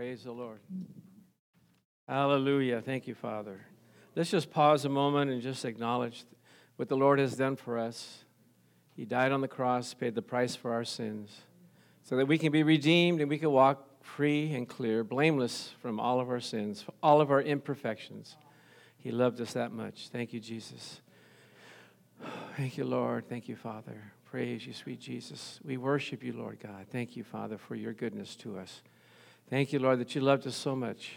Praise the Lord. Hallelujah. Thank you, Father. Let's just pause a moment and just acknowledge what the Lord has done for us. He died on the cross, paid the price for our sins, so that we can be redeemed and we can walk free and clear, blameless from all of our sins, all of our imperfections. He loved us that much. Thank you, Jesus. Thank you, Lord. Thank you, Father. Praise you, sweet Jesus. We worship you, Lord God. Thank you, Father, for your goodness to us. Thank you, Lord, that you loved us so much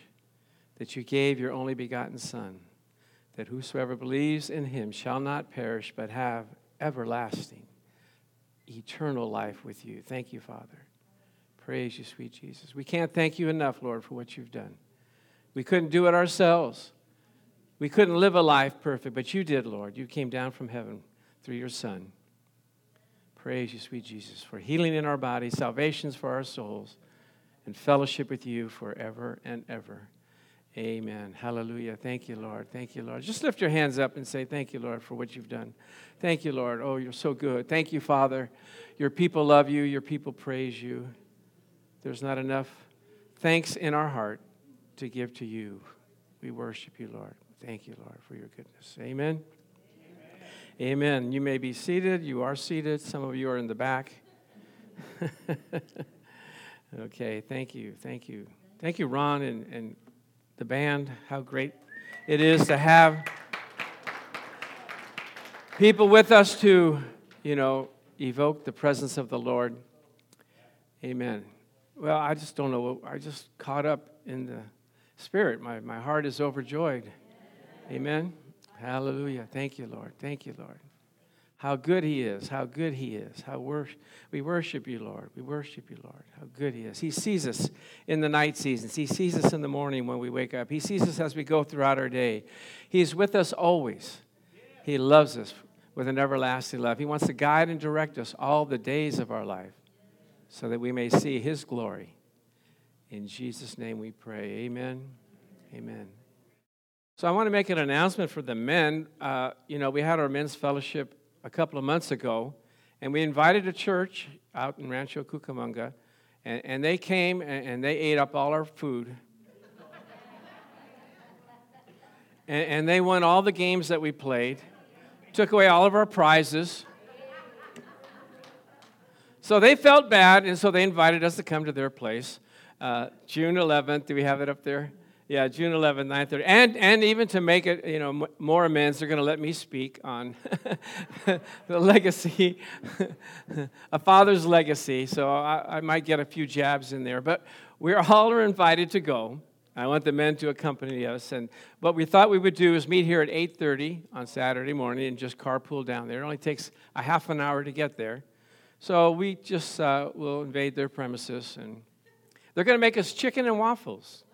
that you gave your only begotten Son, that whosoever believes in him shall not perish but have everlasting, eternal life with you. Thank you, Father. Praise you, sweet Jesus. We can't thank you enough, Lord, for what you've done. We couldn't do it ourselves. We couldn't live a life perfect, but you did, Lord. You came down from heaven through your Son. Praise you, sweet Jesus, for healing in our bodies, salvations for our souls and fellowship with you forever and ever. Amen. Hallelujah. Thank you, Lord. Thank you, Lord. Just lift your hands up and say, Thank you, Lord, for what you've done. Thank you, Lord. Oh, you're so good. Thank you, Father. Your people love you, your people praise you. There's not enough thanks in our heart to give to you. We worship you, Lord. Thank you, Lord, for your goodness. Amen. Amen. Amen. You may be seated. You are seated. Some of you are in the back. Okay, thank you, thank you. Thank you, Ron and, and the band. How great it is to have people with us to, you know, evoke the presence of the Lord. Amen. Well, I just don't know. I just caught up in the spirit. My, my heart is overjoyed. Amen. Hallelujah. Thank you, Lord. Thank you, Lord how good He is, how good He is, how wor- we worship you, Lord. We worship you, Lord. How good He is. He sees us in the night seasons, He sees us in the morning when we wake up, He sees us as we go throughout our day. He's with us always. He loves us with an everlasting love. He wants to guide and direct us all the days of our life so that we may see His glory. In Jesus' name we pray. Amen. Amen. So I want to make an announcement for the men. Uh, you know, we had our men's fellowship a couple of months ago, and we invited a church out in Rancho Cucamonga, and, and they came and, and, they ate up all our food. and, and they won all the games that we played, took away all of our prizes. So they felt bad, and so they invited us to come to their place. Uh, June 11th, do we have it up there? Yeah, June 11th, 9:30, and and even to make it, you know, more amends, they're going to let me speak on the legacy, a father's legacy. So I, I, might get a few jabs in there, but we're all are invited to go. I want the men to accompany us, and what we thought we would do is meet here at 8:30 on Saturday morning and just carpool down there. It only takes a half an hour to get there, so we just uh, will invade their premises, and they're going to make us chicken and waffles.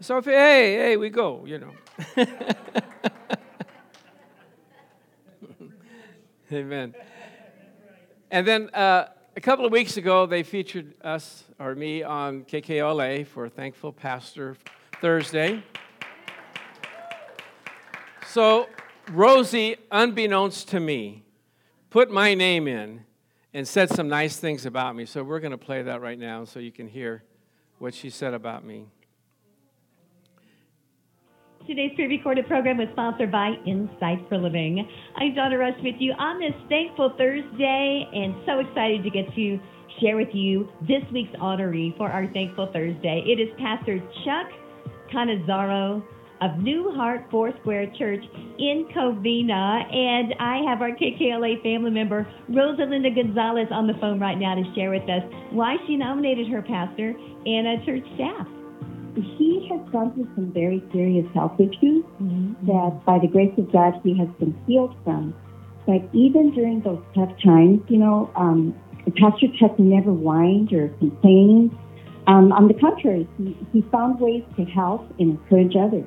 So if hey, hey, we go, you know. Amen. And then uh, a couple of weeks ago, they featured us or me on KKLA for Thankful Pastor Thursday. So Rosie, unbeknownst to me, put my name in and said some nice things about me. So we're going to play that right now so you can hear what she said about me. Today's pre-recorded program was sponsored by Insight for Living. I'm Donna Rush with you on this Thankful Thursday and so excited to get to share with you this week's honoree for our Thankful Thursday. It is Pastor Chuck Canizaro of New Heart Foursquare Church in Covina. And I have our KKLA family member, Rosalinda Gonzalez, on the phone right now to share with us why she nominated her pastor and a church staff he has gone through some very serious health issues mm-hmm. that, by the grace of God, he has been healed from. But even during those tough times, you know, um, Pastor Chuck never whined or complained. Um, on the contrary, he, he found ways to help and encourage others.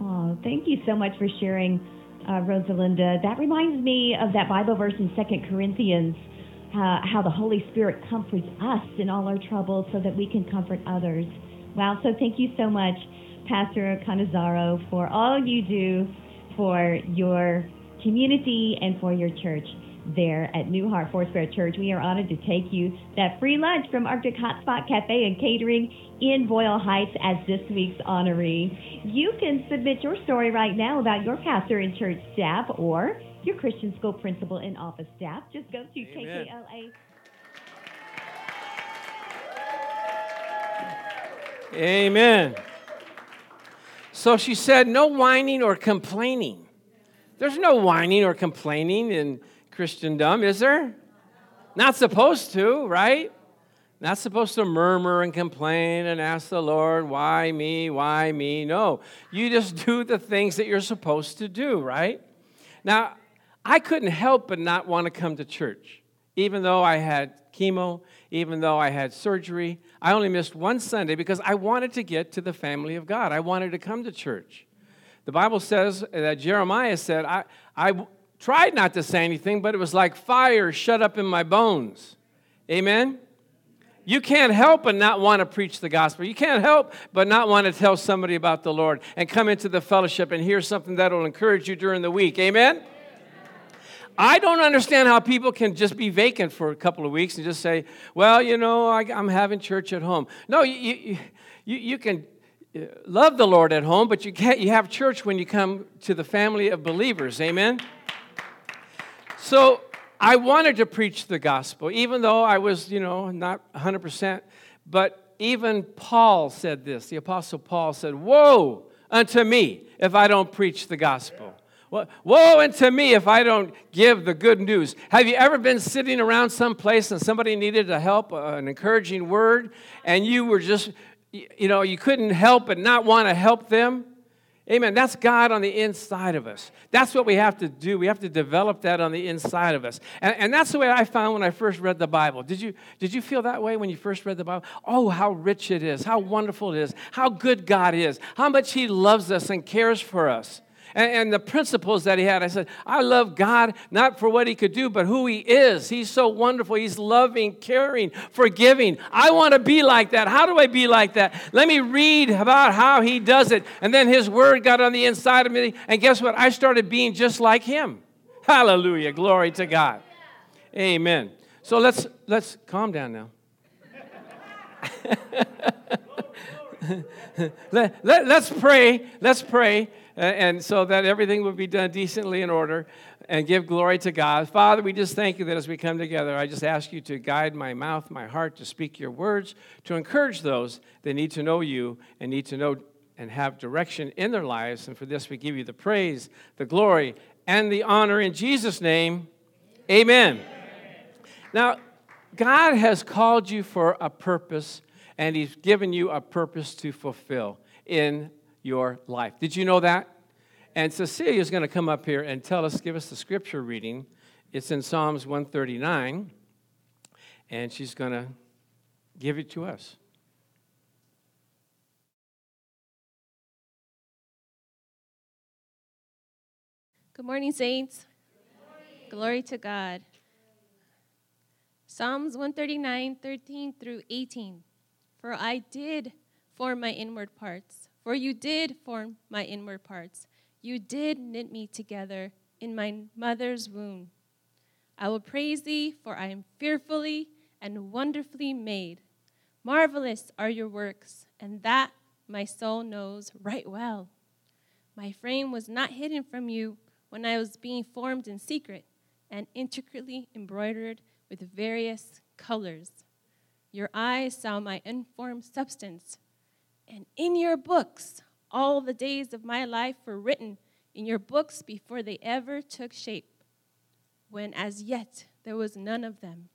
Oh, thank you so much for sharing, uh, Rosalinda. That reminds me of that Bible verse in Second Corinthians, uh, how the Holy Spirit comforts us in all our troubles so that we can comfort others. Wow. So thank you so much, Pastor Canizaro, for all you do for your community and for your church. there at New Heart Foursquare Church. We are honored to take you that free lunch from Arctic Hotspot Cafe and Catering in Boyle Heights as this week's honoree. You can submit your story right now about your pastor and church staff or your Christian school principal and office staff. Just go to. KKLA. Amen. So she said, no whining or complaining. There's no whining or complaining in Christendom, is there? Not supposed to, right? Not supposed to murmur and complain and ask the Lord, why me, why me? No, you just do the things that you're supposed to do, right? Now, I couldn't help but not want to come to church, even though I had chemo, even though I had surgery. I only missed one Sunday because I wanted to get to the family of God. I wanted to come to church. The Bible says that Jeremiah said, I, I tried not to say anything, but it was like fire shut up in my bones. Amen? You can't help but not want to preach the gospel. You can't help but not want to tell somebody about the Lord and come into the fellowship and hear something that will encourage you during the week. Amen? I don't understand how people can just be vacant for a couple of weeks and just say, well, you know, I, am having church at home. No, you, you, you can uh, love the Lord at home, but you, can't, you have church when you come to the family of believers. Amen? So I wanted to preach the gospel, even though I was, you know, not 100%. But even Paul said this. The Apostle Paul said, Woe unto me if I don't preach the gospel. Woe unto me if I don't give the good news. Have you ever been sitting around some place and somebody needed a help, uh, an encouraging word, and you were just, you know, you couldn't help but not want to help them? Amen. That's God on the inside of us. That's what we have to do. We have to develop that on the inside of us. And, and, that's the way I found when I first read the Bible. Did you, did you feel that way when you first read the Bible? Oh, how rich it is, how wonderful it is, how good God is, how much He loves us and cares for us and, and, the principles that he had. I said, I love God not for what he could do, but who he is. He's so wonderful. He's loving, caring, forgiving. I want to be like that. How do I be like that? Let me read about how he does it. And then his word got on the inside of me. And guess what? I started being just like him. Hallelujah. Glory to God. Amen. So let's let's calm down now. let, let, let's pray. Let's pray and so that everything would be done decently in order and give glory to God. Father, we just thank you that as we come together, I just ask you to guide my mouth, my heart to speak your words, to encourage those that need to know you and need to know and have direction in their lives. And for this, we give you the praise, the glory, and the honor in Jesus' name. Amen. Amen. Now, God has called you for a purpose, and He's given you a purpose to fulfill in your life. Did you know that? And Cecilia is going to come up here and tell us, give us the scripture reading. It's in Psalms 139, and she's going to give it to us. Good morning, saints. Good morning. Glory to God. Psalms 139, 13 through 18. For I did form my inward parts for you did form my inward parts. You did knit me together in my mother's womb. I will praise thee, for I am fearfully and wonderfully made. Marvelous are your works, and that my soul knows right well. My frame was not hidden from you when I was being formed in secret and intricately embroidered with various colors. Your eyes saw my unformed substance and in your books, all the days of my life were written in your books before they ever took shape, when as yet there was none of them.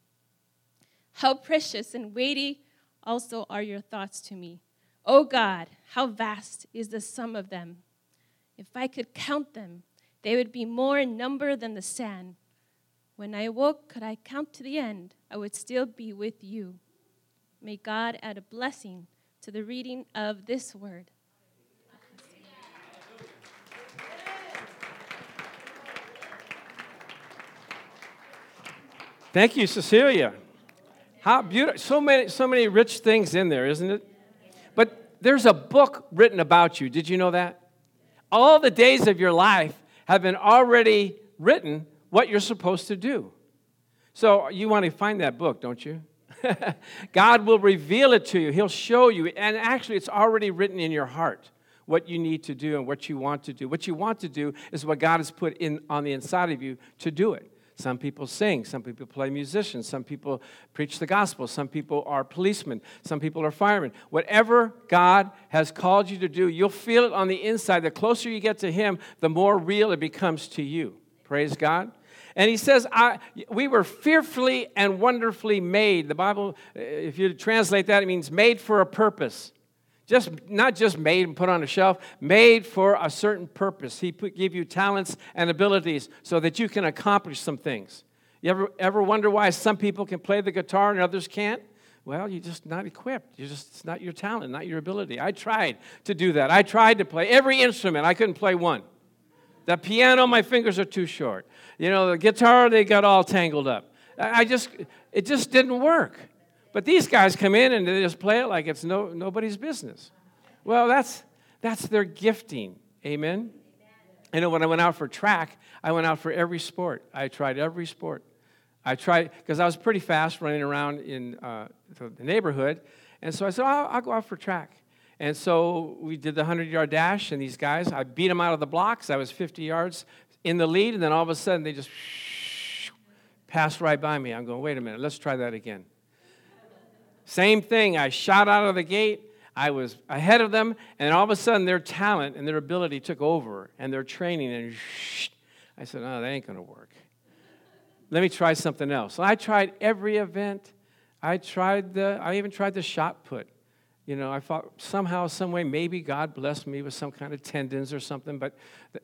How precious and weighty also are your thoughts to me. O oh God, how vast is the sum of them. If I could count them, they would be more in number than the sand. When I woke, could I count to the end, I would still be with you. May God add a blessing to the reading of this word. Thank you, Cecilia. How beautiful. So many, so many rich things in there, isn't it? But there's a book written about you. Did you know that? All the days of your life have been already written what you're supposed to do. So you want to find that book, don't you? God will reveal it to you. He'll show you. And actually, it's already written in your heart what you need to do and what you want to do. What you want to do is what God has put in on the inside of you to do it. Some people sing, some people play musicians, some people preach the gospel, some people are policemen, some people are firemen. Whatever God has called you to do, you'll feel it on the inside. The closer you get to Him, the more real it becomes to you. Praise God. And he says, We were fearfully and wonderfully made. The Bible, if you translate that, it means made for a purpose. Just not just made and put on a shelf, made for a certain purpose. He put, give you talents and abilities so that you can accomplish some things. You ever, ever wonder why some people can play the guitar and others can't? Well, you're just not equipped. You're just, it's not your talent, not your ability. I tried to do that. I tried to play every instrument. I couldn't play one. The piano, my fingers are too short. You know, the guitar, they got all tangled up. I just, it just didn't work. But these guys come in and they just play it like it's no, nobody's business. Well, that's, that's their gifting. Amen? I know when I went out for track, I went out for every sport. I tried every sport. I tried, because I was pretty fast running around in uh, the neighborhood. And so I said, I'll, I'll go out for track. And so we did the 100 yard dash, and these guys, I beat them out of the blocks. I was 50 yards in the lead, and then all of a sudden they just passed right by me. I'm going, wait a minute, let's try that again. Same thing. I shot out of the gate. I was ahead of them, and all of a sudden their talent and their ability took over, and their training, and I said, "Oh, that ain't going to work. Let me try something else." So I tried every event. I tried the. I even tried the shot put. You know, I thought somehow, some way, maybe God blessed me with some kind of tendons or something, but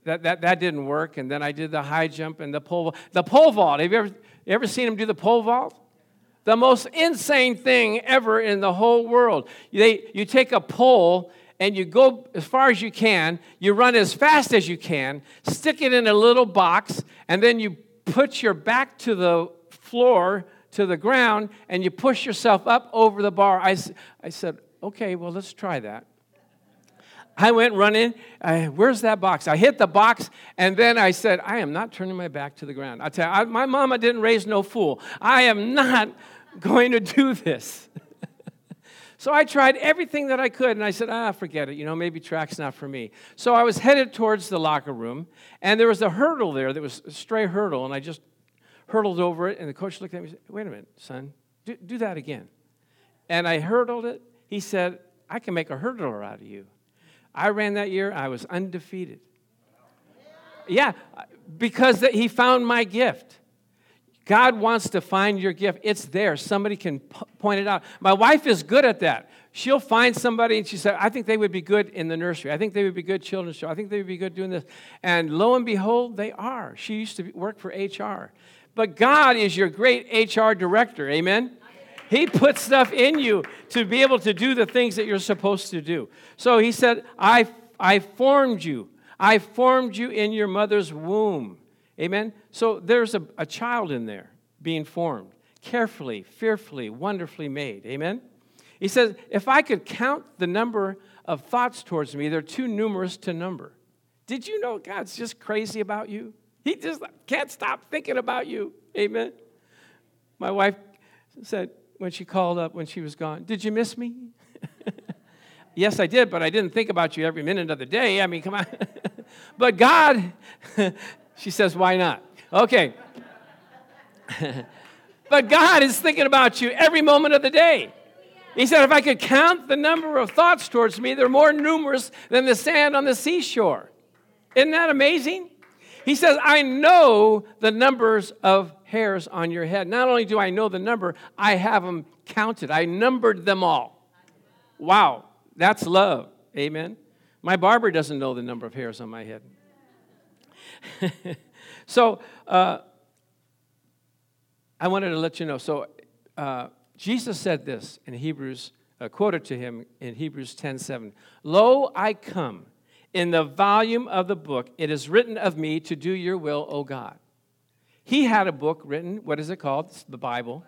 that, that, that didn't work. And then I did the high jump and the pole The pole vault. Have you ever, ever seen him do the pole vault? the most insane thing ever in the whole world. They, you take a pole and you go as far as you can, you run as fast as you can, stick it in a little box, and then you put your back to the floor, to the ground, and you push yourself up over the bar. I, I said, okay, well, let's try that. I went running. I, Where's that box? I hit the box, and then I said, I am not turning my back to the ground. I tell you, I, my mama didn't raise no fool. I am not going to do this. so I tried everything that I could, and I said, ah, forget it. You know, maybe track's not for me. So I was headed towards the locker room, and there was a hurdle there that was a stray hurdle, and I just hurdled over it, and the coach looked at me and said, wait a minute, son, do, do that again. And I hurdled it. He said, I can make a hurdler out of you. I ran that year, I was undefeated. Yeah, because he found my gift. God wants to find your gift. It's there. Somebody can point it out. My wife is good at that. She'll find somebody and she said, I think they would be good in the nursery. I think they would be good children's show. I think they would be good doing this. And lo and behold, they are. She used to work for HR. But God is your great HR director. Amen? He puts stuff in you to be able to do the things that you're supposed to do. So he said, I, I formed you. I formed you in your mother's womb. Amen? So there's a, a child in there being formed, carefully, fearfully, wonderfully made. Amen? He says, if I could count the number of thoughts towards me, they're too numerous to number. Did you know God's just crazy about you? He just can't stop thinking about you. Amen? My wife said when she called up when she was gone, Did you miss me? yes, I did, but I didn't think about you every minute of the day. I mean, come on. but God she says, Why not? Okay. but God is thinking about you every moment of the day. He said, If I could count the number of thoughts towards me, they're more numerous than the sand on the seashore. Isn't that amazing? He says, I know the numbers of hairs on your head. Not only do I know the number, I have them counted. I numbered them all. Wow, that's love. Amen. My barber doesn't know the number of hairs on my head. so uh, I wanted to let you know. So uh, Jesus said this in Hebrews, uh, quoted to him in Hebrews 10 7. Lo, I come. In the volume of the book, it is written of me to do your will, O God. He had a book written. What is it called? It's the Bible.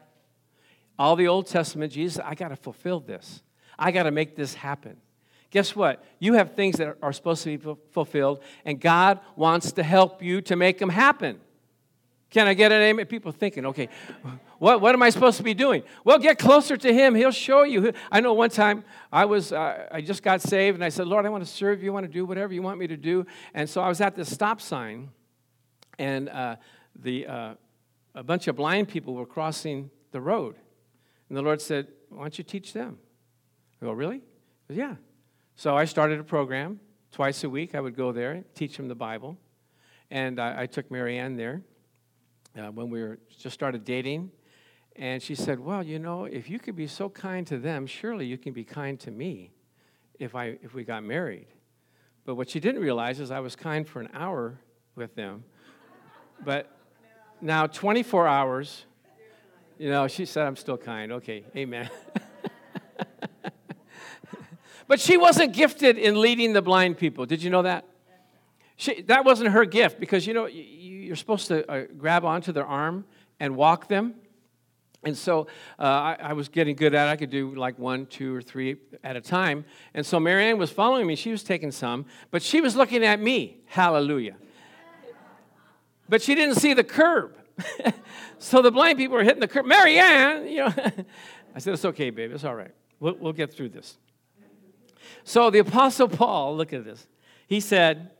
All the Old Testament, Jesus, I got to fulfill this. I got to make this happen. Guess what? You have things that are supposed to be fulfilled, and God wants to help you to make them happen. Can I get an amen? People thinking, okay, what, what am I supposed to be doing? Well, get closer to Him. He'll show you. I know one time I was, uh, I just got saved, and I said, Lord, I want to serve you. I want to do whatever you want me to do. And so I was at the stop sign, and uh, the, uh, a bunch of blind people were crossing the road. And the Lord said, Why don't you teach them? I go, Really? Said, yeah. So I started a program. Twice a week, I would go there, and teach them the Bible. And I, I took Marianne there uh, when we were just started dating. And she said, Well, you know, if you could be so kind to them, surely you can be kind to me if, I, if we got married. But what she didn't realize is I was kind for an hour with them. But now, 24 hours, you know, she said, I'm still kind. Okay, amen. but she wasn't gifted in leading the blind people. Did you know that? She, that wasn't her gift because, you know, you're supposed to uh, grab onto their arm and walk them. And so uh, I, I, was getting good at it. I could do like one, two, or three at a time. And so Marianne was following me. She was taking some, but she was looking at me. Hallelujah. But she didn't see the curb. so the blind people were hitting the curb. Marianne, you know. I said, it's okay, babe. It's all right. We'll, we'll get through this. So the Apostle Paul, look at this. He said,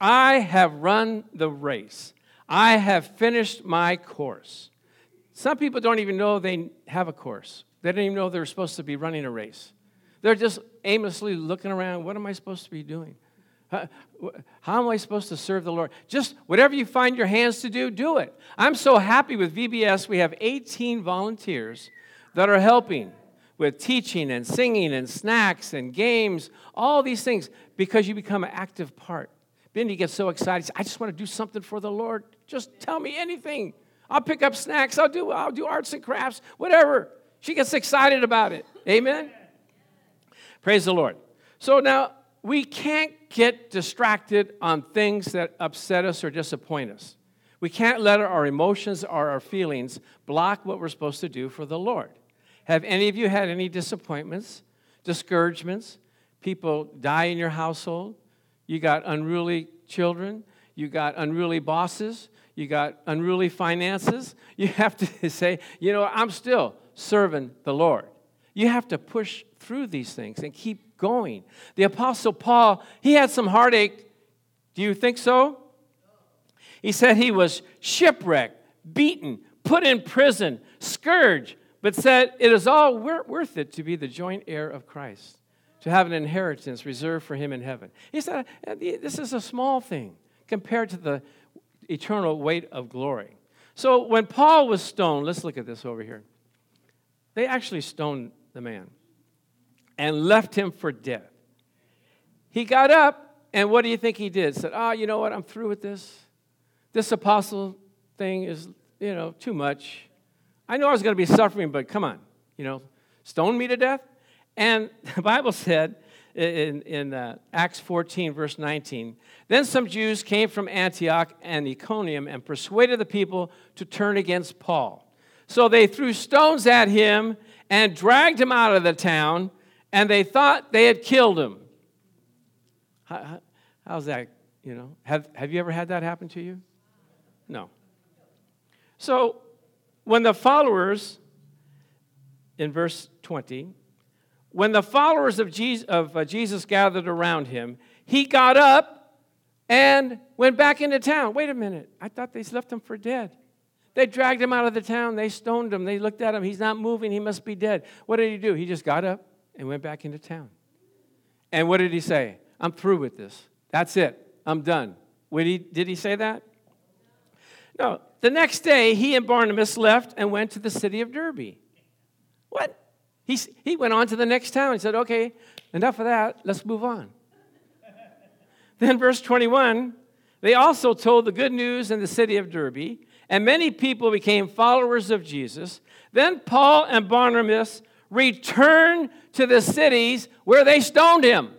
I have run the race. I have finished my course. Some people don't even know they have a course. They don't even know they're supposed to be running a race. They're just aimlessly looking around. What am I supposed to be doing? How, am I supposed to serve the Lord? Just whatever you find your hands to do, do it. I'm so happy with VBS. We have 18 volunteers that are helping with teaching and singing and snacks and games, all these things, because you become an active part. Bendy gets so excited. I just want to do something for the Lord. Just tell me anything. I'll pick up snacks. I'll do, I'll do arts and crafts, whatever. She gets excited about it. Amen? Praise the Lord. So now we can't get distracted on things that upset us or disappoint us. We can't let our emotions or our feelings block what we're supposed to do for the Lord. Have any of you had any disappointments, discouragements? People die in your household? You got unruly children? You got unruly bosses? You got unruly finances? You have to say, you know, I'm still serving the Lord. You have to push through these things and keep going. The Apostle Paul, he had some heartache. Do you think so? He said he was shipwrecked, beaten, put in prison, scourged, but said it is all worth it to be the joint heir of Christ, to have an inheritance reserved for him in heaven. He said, uh, This is a small thing compared to the eternal weight of glory. So when Paul was stoned, let's look at this over here. They actually stoned the man and left him for dead. He got up, and what do you think he did? Said, Oh, you know what? I'm through with this. This apostle thing is, you know, too much. I know I was going to be suffering, but come on, you know, stone me to death? And the Bible said in, in uh, Acts 14, verse 19, then some Jews came from Antioch and Iconium and persuaded the people to turn against Paul. So they threw stones at him and dragged him out of the town, and they thought they had killed him. How, how's that? You know, have, have you ever had that happen to you? No. So when the followers, in verse 20, when the followers of Jesus, of uh, Jesus gathered around him, he got up and went back into town. Wait a minute, I thought they left him for dead. They dragged him out of the town. They stoned him. They looked at him. He's not moving. He must be dead. What did he do? He just got up and went back into town. And what did he say? I'm through with this. That's it. I'm done. He, did he say that? No. The next day, he and Barnabas left and went to the city of Derbe. What? He, he went on to the next town. He said, okay, enough of that. Let's move on. then, verse 21 they also told the good news in the city of Derbe, and many people became followers of Jesus. Then Paul and Barnabas returned to the cities where they stoned him.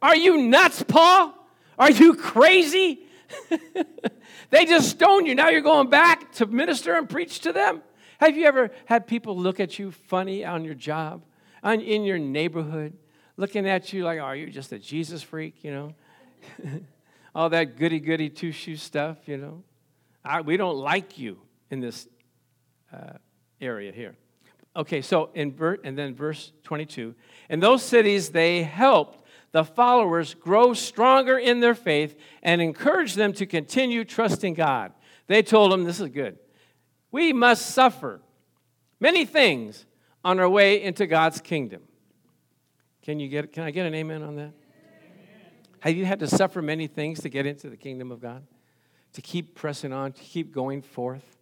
Are you nuts, Paul? Are you crazy? they just stoned you. Now you're going back to minister and preach to them? Have you ever had people look at you funny on your job, on, in your neighborhood, looking at you like, oh, are you just a Jesus freak, you know? All that goody goody two shoe stuff, you know? I, we don't like you in this uh, area here. Okay, so in ver- and then verse 22. In those cities, they helped the followers grow stronger in their faith and encouraged them to continue trusting God. They told them, This is good. We must suffer many things on our way into God's kingdom. Can, you get, can I get an amen on that? Amen. Have you had to suffer many things to get into the kingdom of God? To keep pressing on, to keep going forth?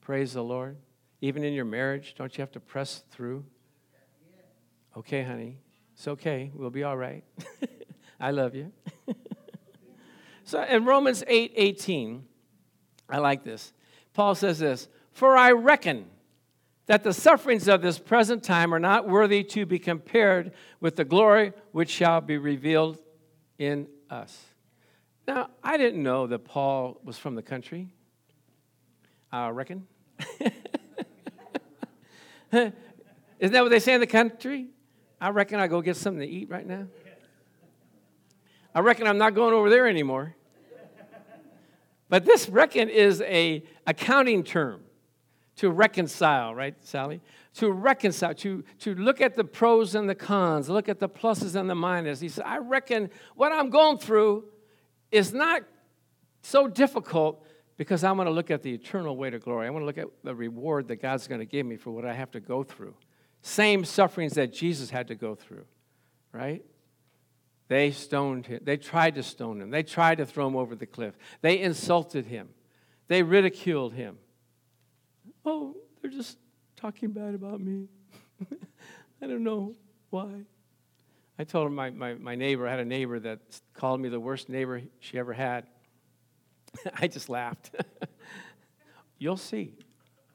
Praise the Lord. Even in your marriage, don't you have to press through? Okay, honey. It's okay. We'll be all right. I love you. so in Romans 8 18, I like this. Paul says this For I reckon that the sufferings of this present time are not worthy to be compared with the glory which shall be revealed in us. Now, I didn't know that Paul was from the country. I reckon. Isn't that what they say in the country? I reckon I go get something to eat right now. I reckon I'm not going over there anymore. But this reckon is a accounting term to reconcile, right, Sally? To reconcile, to, to look at the pros and the cons, look at the pluses and the minuses. He said, I reckon what I'm going through is not so difficult because I'm going to look at the eternal way to glory. I want to look at the reward that God's going to give me for what I have to go through. Same sufferings that Jesus had to go through, right? They stoned him. They tried to stone him. They tried to throw him over the cliff. They insulted him. They ridiculed him. Oh, they're just talking bad about me. I don't know why. I told him my, my, my neighbor, I had a neighbor that called me the worst neighbor she ever had. I just laughed. You'll see.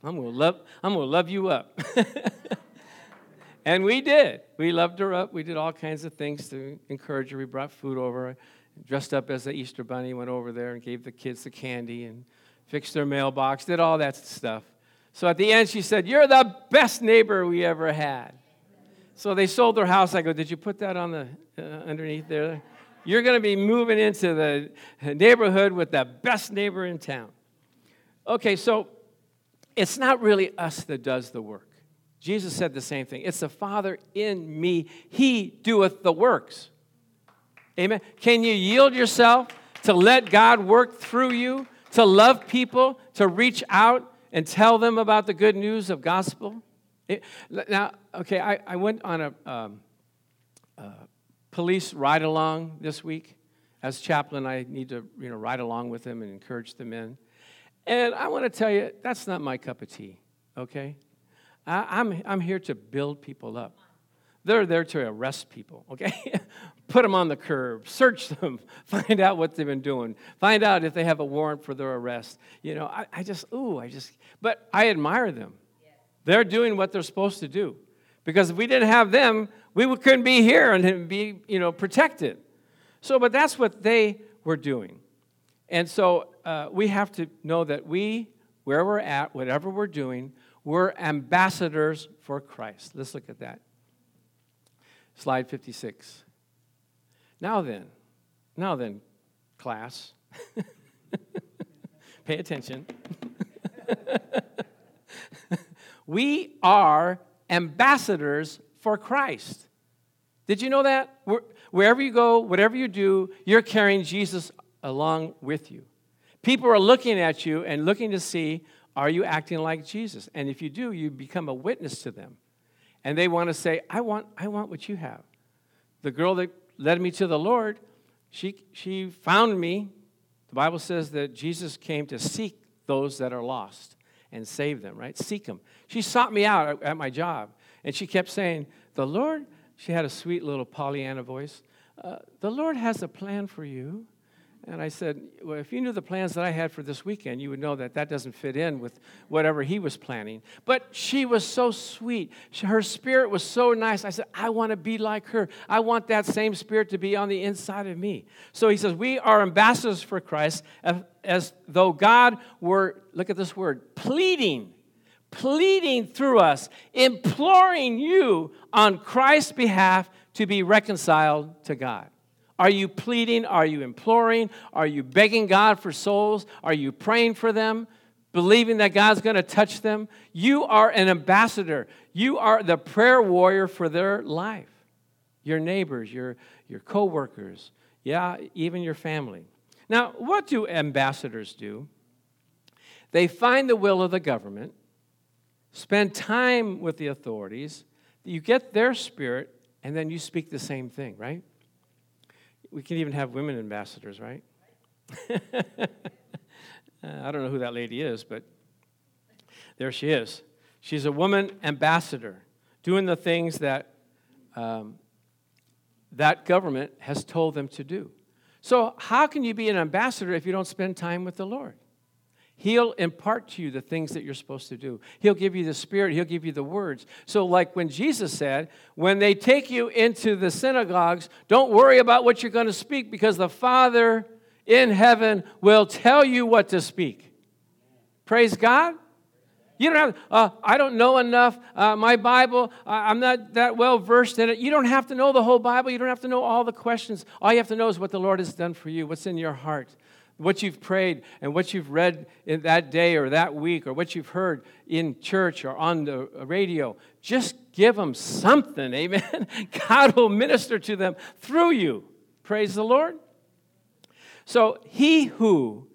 I'm gonna love, I'm gonna love you up. and we did. We loved her up. We did all kinds of things to encourage her. We brought food over, dressed up as the Easter bunny, went over there and gave the kids the candy and fixed their mailbox, did all that stuff. So at the end, she said, You're the best neighbor we ever had. So they sold their house. I go, Did you put that on the uh, underneath there? You're going to be moving into the neighborhood with the best neighbor in town. Okay, so it's not really us that does the work. Jesus said the same thing. It's the Father in me. He doeth the works. Amen. Can you yield yourself to let God work through you, to love people, to reach out and tell them about the good news of gospel? It, now, okay, I, I went on a, um, uh, police ride along this week. As chaplain, I need to you know, ride along with them and encourage them in. And I want to tell you, that's not my cup of tea, okay? I, I'm, I'm here to build people up. They're there to arrest people, okay? Put them on the curb, search them, find out what they've been doing, find out if they have a warrant for their arrest. You know, I, I just, ooh, I just, but I admire them. They're doing what they're supposed to do. Because if we didn't have them, we couldn't be here and be, you know, protected. So, but that's what they were doing. And so uh, we have to know that we, where we're at, whatever we're doing, we're ambassadors for Christ. Let's look at that. Slide 56. Now then, now then, class, pay attention. we are ambassadors for Christ. Did you know that? Wherever you go, whatever you do, you're carrying Jesus along with you. People are looking at you and looking to see are you acting like Jesus? And if you do, you become a witness to them. And they want to say, I want, I want what you have. The girl that led me to the Lord, she, she found me. The Bible says that Jesus came to seek those that are lost and save them, right? Seek them. She sought me out at my job. And she kept saying, The Lord, she had a sweet little Pollyanna voice, uh, the Lord has a plan for you. And I said, Well, if you knew the plans that I had for this weekend, you would know that that doesn't fit in with whatever he was planning. But she was so sweet. She, her spirit was so nice. I said, I want to be like her. I want that same spirit to be on the inside of me. So he says, We are ambassadors for Christ as, as though God were, look at this word, pleading pleading through us, imploring you on Christ's behalf to be reconciled to God. Are you pleading? Are you imploring? Are you begging God for souls? Are you praying for them? Believing that God's going to touch them? You are an ambassador. You are the prayer warrior for their life. Your neighbors, your, your co workers, yeah, even your family. Now, what do ambassadors do? They find the will of the government, spend time with the authorities, you get their spirit, and then you speak the same thing, right? We can even have women ambassadors, right? I don't know who that lady is, but there she is. She's a woman ambassador doing the things that um, that government has told them to do. So, how can you be an ambassador if you don't spend time with the Lord? He'll impart to you the things that you're supposed to do. He'll give you the Spirit, He'll give you the words. So, like when Jesus said, when they take you into the synagogues, don't worry about what you're going to speak because the Father in heaven will tell you what to speak. Praise God. You don't have, uh, I don't know enough. Uh, my Bible, I'm not that well versed in it. You don't have to know the whole Bible. You don't have to know all the questions. All you have to know is what the Lord has done for you, what's in your heart, what you've prayed, and what you've read in that day or that week, or what you've heard in church or on the radio. Just give them something, amen? God will minister to them through you. Praise the Lord. So, he who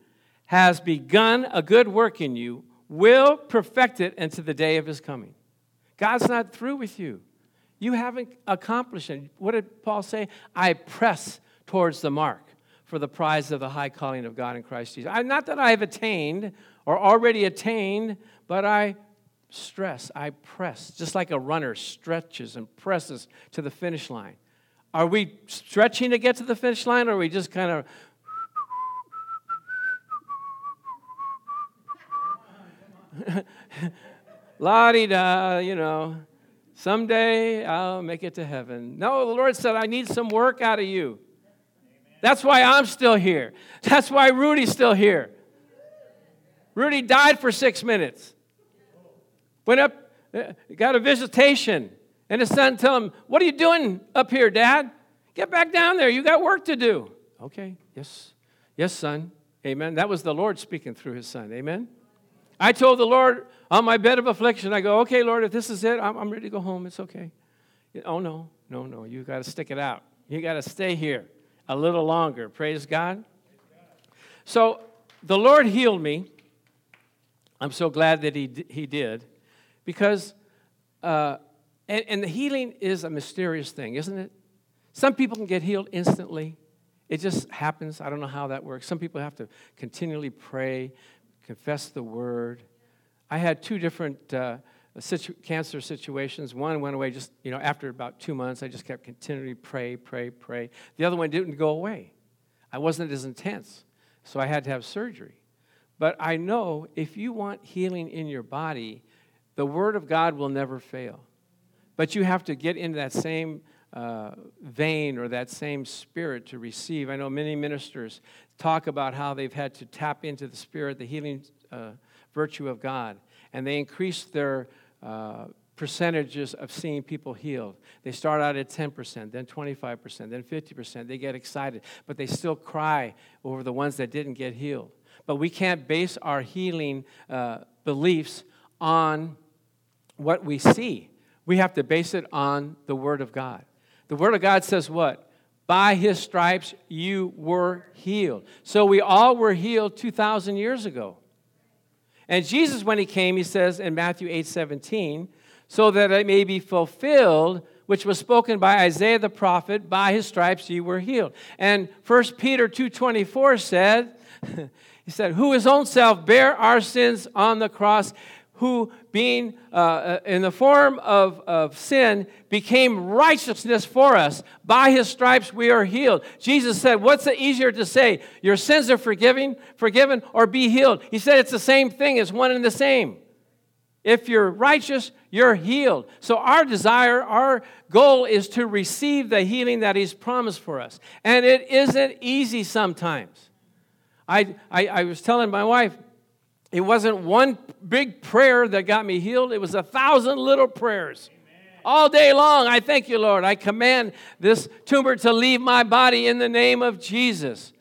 has begun a good work in you will perfect it until the day of his coming. God's not through with you. You haven't accomplished it. What did Paul say? I press towards the mark for the prize of the high calling of God in Christ Jesus. I, not that I have attained or already attained, but I stress, I press, just like a runner stretches and presses to the finish line. Are we stretching to get to the finish line, or are we just kind of La di da, you know, someday I'll make it to heaven. No, the Lord said, I need some work out of you. That's why I'm still here. That's why Rudy's still here. Rudy died for six minutes. Went up, uh, got a visitation, and his son told him, What are you doing up here, Dad? Get back down there. You got work to do. Okay, yes, yes, son. Amen. That was the Lord speaking through his son. Amen. I told the Lord on my bed of affliction, I go, okay, Lord, if this is it, I'm, I'm ready to go home. It's okay. Oh, no, no, no. You got to stick it out. You got to stay here a little longer. Praise God. So the Lord healed me. I'm so glad that He, he did because, uh, and, and the healing is a mysterious thing, isn't it? Some people can get healed instantly. It just happens. I don't know how that works. Some people have to continually pray confess the word. I had two different uh, situ- cancer situations. One went away just, you know, after about two months. I just kept continually pray, pray, pray. The other one didn't go away. I wasn't as intense, so I had to have surgery. But I know if you want healing in your body, the Word of God will never fail. But you have to get into that same uh, vein or that same spirit to receive. I know many ministers talk about how they've had to tap into the spirit, the healing uh, virtue of God, and they increase their uh, percentages of seeing people healed. They start out at 10%, then 25%, then 50%. They get excited, but they still cry over the ones that didn't get healed. But we can't base our healing uh, beliefs on what we see. We have to base it on the Word of God. The Word of God says what? By His stripes you were healed. So we all were healed 2,000 years ago. And Jesus, when He came, He says in Matthew 8 17, so that it may be fulfilled which was spoken by Isaiah the prophet, by his stripes ye were healed. And 1 Peter 2.24 said, he said, who his own self bare our sins on the cross who, being uh, uh, in the form of, of sin, became righteousness for us. By his stripes we are healed. Jesus said, What's it easier to say? Your sins are forgiven, forgiven, or be healed? He said it's the same thing, it's one and the same. If you're righteous, you're healed. So, our desire, our goal is to receive the healing that He's promised for us. And it isn't easy sometimes. I, I, I was telling my wife, it wasn't one big prayer that got me healed, it was a thousand little prayers. all day long. I thank you, Lord. I command this tumor to leave my body in the name of Jesus.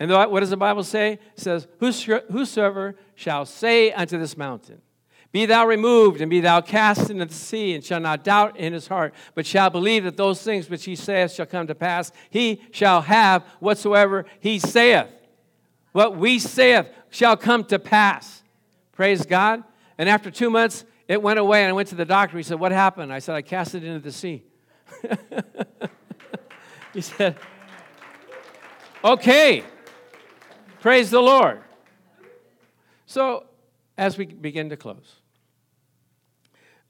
And what does the Bible say? It says, Whosoever shall say unto this mountain, Be thou removed, and be thou cast into the sea, and shall not doubt in his heart, but shall believe that those things which he saith shall come to pass, he shall have whatsoever he saith. What we saith shall come to pass. Praise God. And after two months, it went away, and I went to the doctor. He said, What happened? I said, I cast it into the sea. he said, Okay. Praise the Lord. So, as we begin to close,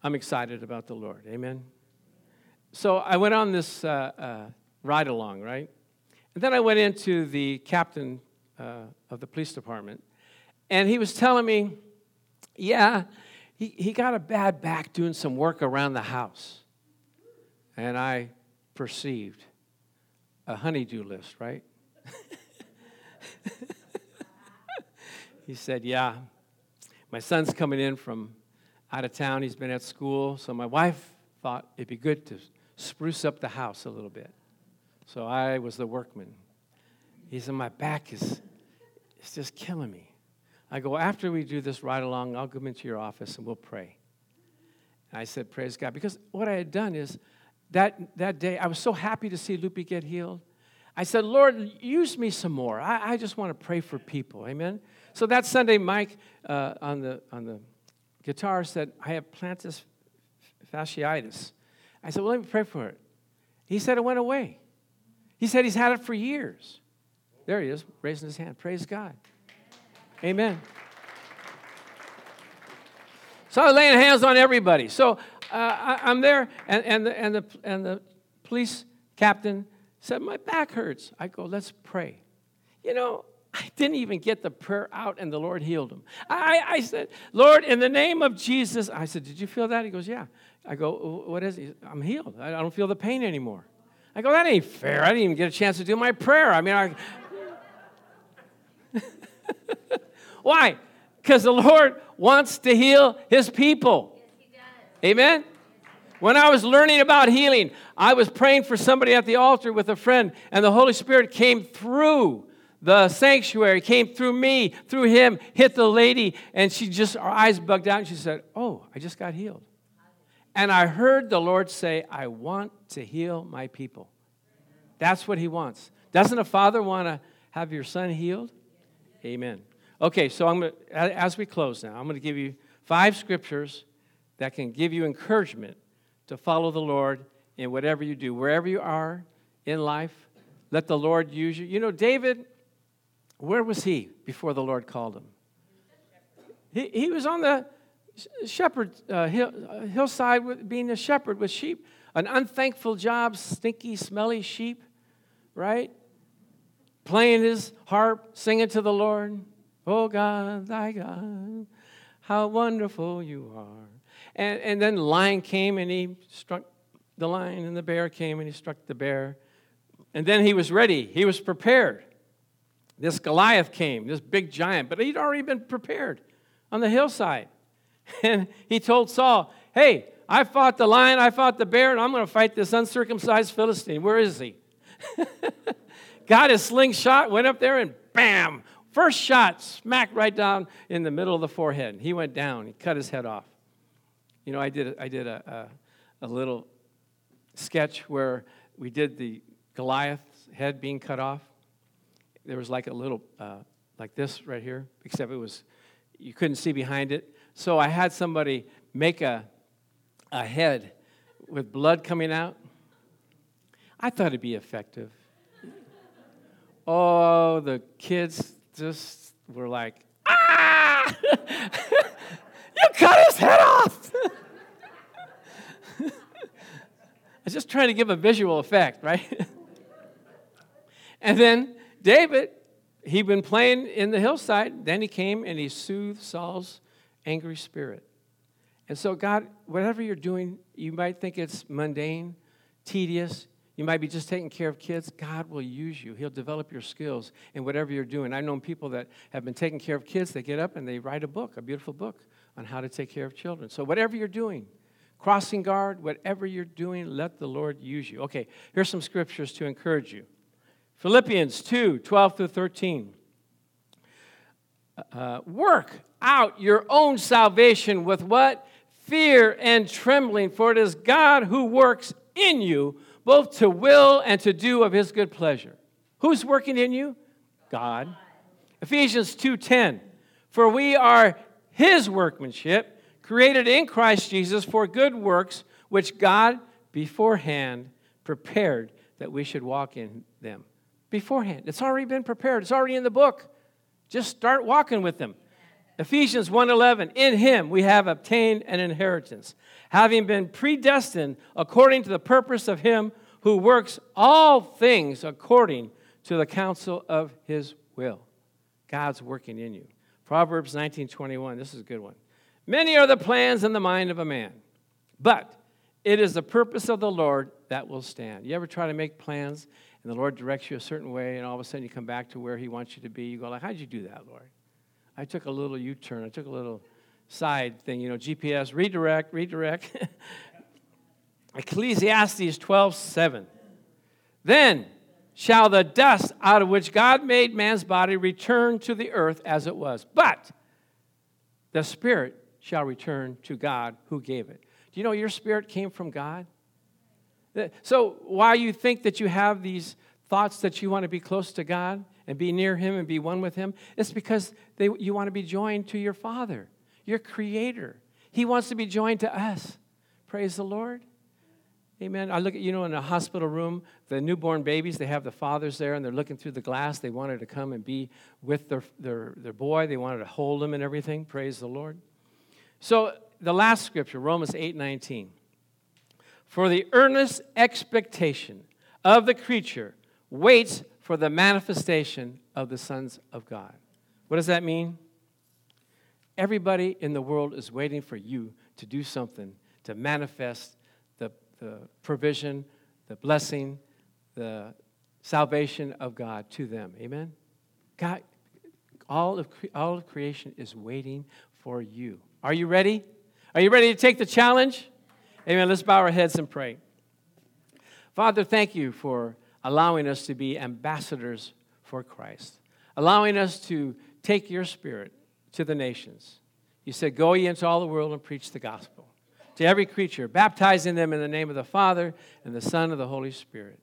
I'm excited about the Lord. Amen. So, I went on this uh, uh, ride along, right? And then I went into the captain uh, of the police department, and he was telling me, yeah, he, he got a bad back doing some work around the house. And I perceived a honeydew list, right? he said, Yeah, my son's coming in from out of town. He's been at school. So my wife thought it'd be good to spruce up the house a little bit. So I was the workman. He said, My back is it's just killing me. I go, After we do this ride along, I'll come into your office and we'll pray. And I said, Praise God. Because what I had done is that, that day, I was so happy to see Lupe get healed. I said, Lord, use me some more. I, I just want to pray for people. Amen. So that Sunday, Mike uh, on, the, on the guitar said, I have plantar fasciitis. I said, Well, let me pray for it. He said it went away. He said he's had it for years. There he is, raising his hand. Praise God. Amen. So I was laying hands on everybody. So uh, I, am there, and, and, the, and, the, and the police captain said, My back hurts. I go, Let's pray. You know, I didn't even get the prayer out, and the Lord healed him. I, I said, Lord, in the name of Jesus, I said, Did you feel that? He goes, Yeah. I go, What is it? I'm healed. I don't feel the pain anymore. I go, That ain't fair. I didn't even get a chance to do my prayer. I mean, I. Why? Because the Lord wants to heal his people. Yes, Amen? When I was learning about healing, I was praying for somebody at the altar with a friend, and the Holy Spirit came through the sanctuary came through me, through him, hit the lady, and she just, her eyes bugged out, and she said, Oh, I just got healed. And I heard the Lord say, I want to heal my people. That's what he wants. Doesn't a father want to have your son healed? Amen. Okay, so I'm gonna, as we close now, I'm going to give you five scriptures that can give you encouragement to follow the Lord in whatever you do, wherever you are in life. Let the Lord use you. You know, David where was he before the Lord called him? He, he was on the shepherd uh, hill, uh, hillside with, being a shepherd with sheep. An unthankful job, stinky, smelly sheep, right? Playing his harp, singing to the Lord. Oh God, thy God, how wonderful you are. And, and then the lion came and he struck the lion, and the bear came and he struck the bear. And then he was ready, he was prepared. This Goliath came, this big giant, but he'd already been prepared on the hillside. And he told Saul, Hey, I fought the lion, I fought the bear, and I'm going to fight this uncircumcised Philistine. Where is he? Got his slingshot, went up there, and bam! First shot, smacked right down in the middle of the forehead. He went down, he cut his head off. You know, I did, I did a, a, a little sketch where we did the Goliath's head being cut off there was like a little, uh, like this right here, except it was, you couldn't see behind it. So I had somebody make a, a head with blood coming out. I thought it'd be effective. Oh, the kids just were like, ah! you cut his head off! I was just trying to give a visual effect, right? and then David, he'd been playing in the hillside. Then he came and he soothed Saul's angry spirit. And so, God, whatever you're doing, you might think it's mundane, tedious. You might be just taking care of kids. God will use you. He'll develop your skills in whatever you're doing. I've known people that have been taking care of kids. They get up and they write a book, a beautiful book on how to take care of children. So, whatever you're doing, crossing guard, whatever you're doing, let the Lord use you. Okay, here's some scriptures to encourage you Philippians 2 12 through 13. Uh, work out your own salvation with what? Fear and trembling, for it is God who works in you both to will and to do of his good pleasure. Who's working in you? God. Ephesians 2:10. For we are his workmanship, created in Christ Jesus for good works which God beforehand prepared that we should walk in them. Beforehand. It's already been prepared. It's already in the book. Just start walking with them. Ephesians 1:11 In him we have obtained an inheritance having been predestined according to the purpose of him who works all things according to the counsel of his will. God's working in you. Proverbs 19:21 this is a good one. Many are the plans in the mind of a man, but it is the purpose of the Lord that will stand. You ever try to make plans and the Lord directs you a certain way and all of a sudden you come back to where he wants you to be? You go like, "How did you do that, Lord?" I took a little U-turn. I took a little side thing, you know, GPS, redirect, redirect. Ecclesiastes 12, 7. Then shall the dust out of which God made man's body return to the earth as it was. But the spirit shall return to God who gave it. Do you know your spirit came from God? So while you think that you have these thoughts that you want to be close to God and be near Him and be one with Him, it's because they, you want to be joined to your Father your creator. He wants to be joined to us. Praise the Lord. Amen. I look at, you know, in a hospital room, the newborn babies, they have the fathers there and they're looking through the glass. They wanted to come and be with their, their, their boy, they wanted to hold him and everything. Praise the Lord. So, the last scripture, Romans 8 19. For the earnest expectation of the creature waits for the manifestation of the sons of God. What does that mean? Everybody in the world is waiting for you to do something to manifest the, the provision, the blessing, the salvation of God to them. Amen? God, all of, all of creation is waiting for you. Are you ready? Are you ready to take the challenge? Amen. Let's bow our heads and pray. Father, thank you for allowing us to be ambassadors for Christ, allowing us to take your spirit to the nations. You said, Go ye into all the world and preach the gospel to every creature, baptizing them in the name of the Father and the Son and the Holy Spirit.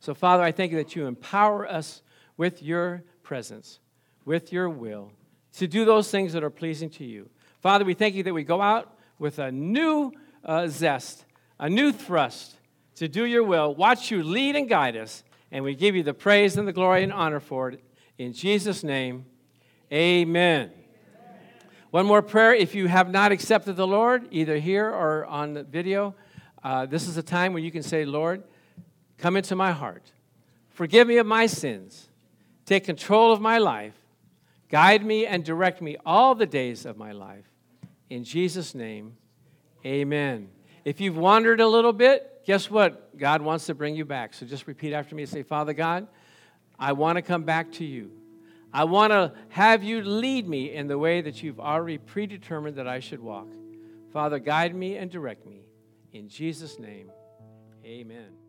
So, Father, I thank you that you empower us with your presence, with your will, to do those things that are pleasing to you. Father, we thank you that we go out with a new uh, zest, a new thrust to do your will, watch you lead and guide us, and we give you the praise and the glory and honor for it. In Jesus' name, amen. One more prayer. If you have not accepted the Lord, either here or on the video, uh, this is a time when you can say, Lord, come into my heart. Forgive me of my sins. Take control of my life. Guide me and direct me all the days of my life. In Jesus' name, amen. If you've wandered a little bit, guess what? God wants to bring you back. So just repeat after me and say, Father God, I want to come back to you. I want to have you lead me in the way that you've already predetermined that I should walk. Father, guide me and direct me. In Jesus' name, amen.